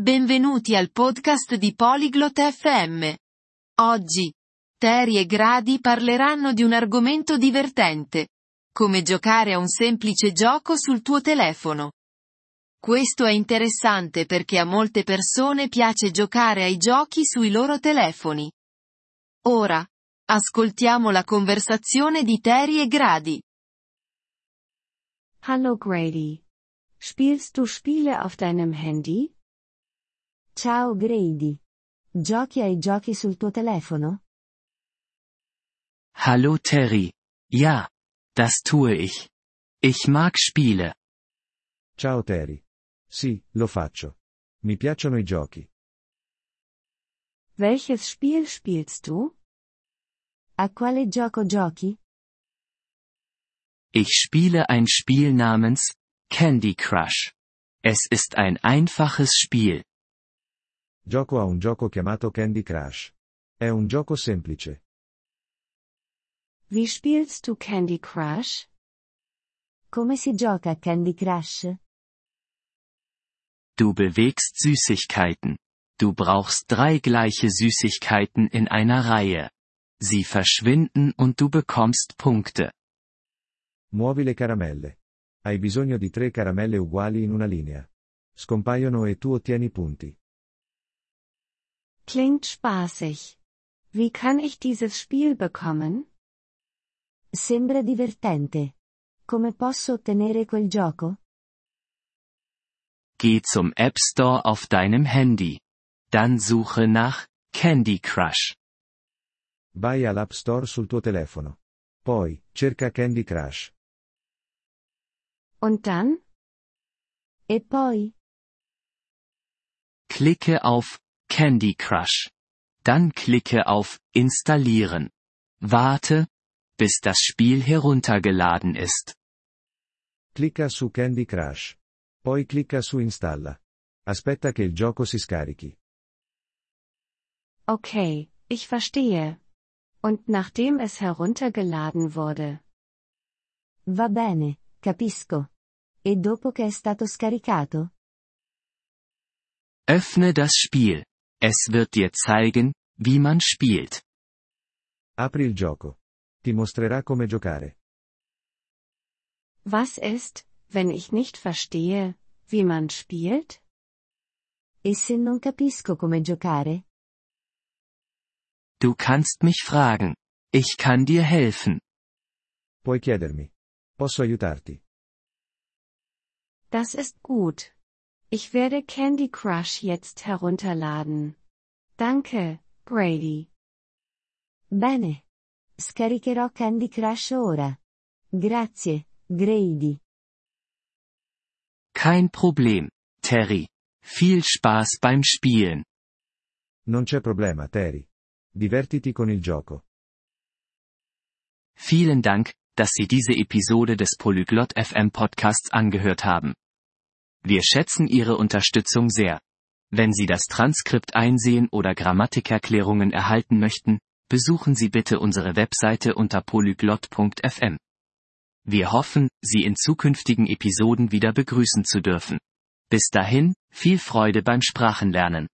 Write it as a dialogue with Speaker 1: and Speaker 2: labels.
Speaker 1: Benvenuti al podcast di Polyglot FM. Oggi, Terry e Grady parleranno di un argomento divertente. Come giocare a un semplice gioco sul tuo telefono. Questo è interessante perché a molte persone piace giocare ai giochi sui loro telefoni. Ora, ascoltiamo la conversazione di Terry e Grady.
Speaker 2: Hallo Grady. Spielst du Spiele auf deinem Handy?
Speaker 3: Ciao Grady. Giochi ai giochi sul tuo telefono?
Speaker 4: Hallo Terry. Ja, das tue ich. Ich mag Spiele.
Speaker 5: Ciao Terry. Sì, lo faccio. Mi piacciono i giochi.
Speaker 2: Welches Spiel spielst du?
Speaker 3: A quale gioco giochi?
Speaker 4: Ich spiele ein Spiel namens Candy Crush. Es ist ein einfaches Spiel.
Speaker 5: Gioco a un gioco chiamato Candy Crush. È un gioco semplice.
Speaker 2: Wie spielst du Candy Crush?
Speaker 3: Come si gioca a Candy Crush?
Speaker 4: Du bewegst Süßigkeiten. Du brauchst drei gleiche Süßigkeiten in einer Reihe. Sie verschwinden und du bekommst Punkte.
Speaker 5: Muovi le caramelle. Hai bisogno di tre caramelle uguali in una linea. Scompaiono e tu ottieni punti.
Speaker 2: Klingt spaßig. Wie kann ich dieses Spiel bekommen?
Speaker 3: Sembra divertente. Come posso ottenere quel gioco?
Speaker 4: Geh zum App Store auf deinem Handy. Dann suche nach Candy Crush.
Speaker 5: Vai all'App Store sul tuo telefono. Poi, cerca Candy Crush.
Speaker 2: Und dann?
Speaker 3: E poi?
Speaker 4: Klicke auf Candy Crush. Dann klicke auf Installieren. Warte, bis das Spiel heruntergeladen ist.
Speaker 5: Clicca su Candy Crush. Poi clicca su Installa. Aspetta che il gioco si scarichi.
Speaker 2: Okay, ich verstehe. Und nachdem es heruntergeladen wurde.
Speaker 3: Va bene, capisco. E dopo che è stato scaricato?
Speaker 4: Öffne das Spiel. Es wird dir zeigen, wie man spielt.
Speaker 5: Apri il gioco. Ti mostrerà come giocare.
Speaker 2: Was ist, wenn ich nicht verstehe, wie man spielt?
Speaker 3: E se non capisco come giocare?
Speaker 4: Du kannst mich fragen. Ich kann dir helfen.
Speaker 5: Puoi chiedermi. Posso aiutarti.
Speaker 2: Das ist gut. Ich werde Candy Crush jetzt herunterladen. Danke, Grady.
Speaker 3: Bene. Scaricherò Candy Crush ora. Grazie, Grady.
Speaker 4: Kein Problem, Terry. Viel Spaß beim Spielen.
Speaker 5: Non c'è problema, Terry. Divertiti con il gioco.
Speaker 4: Vielen Dank, dass Sie diese Episode des Polyglot FM Podcasts angehört haben. Wir schätzen Ihre Unterstützung sehr. Wenn Sie das Transkript einsehen oder Grammatikerklärungen erhalten möchten, besuchen Sie bitte unsere Webseite unter polyglot.fm. Wir hoffen, Sie in zukünftigen Episoden wieder begrüßen zu dürfen. Bis dahin, viel Freude beim Sprachenlernen.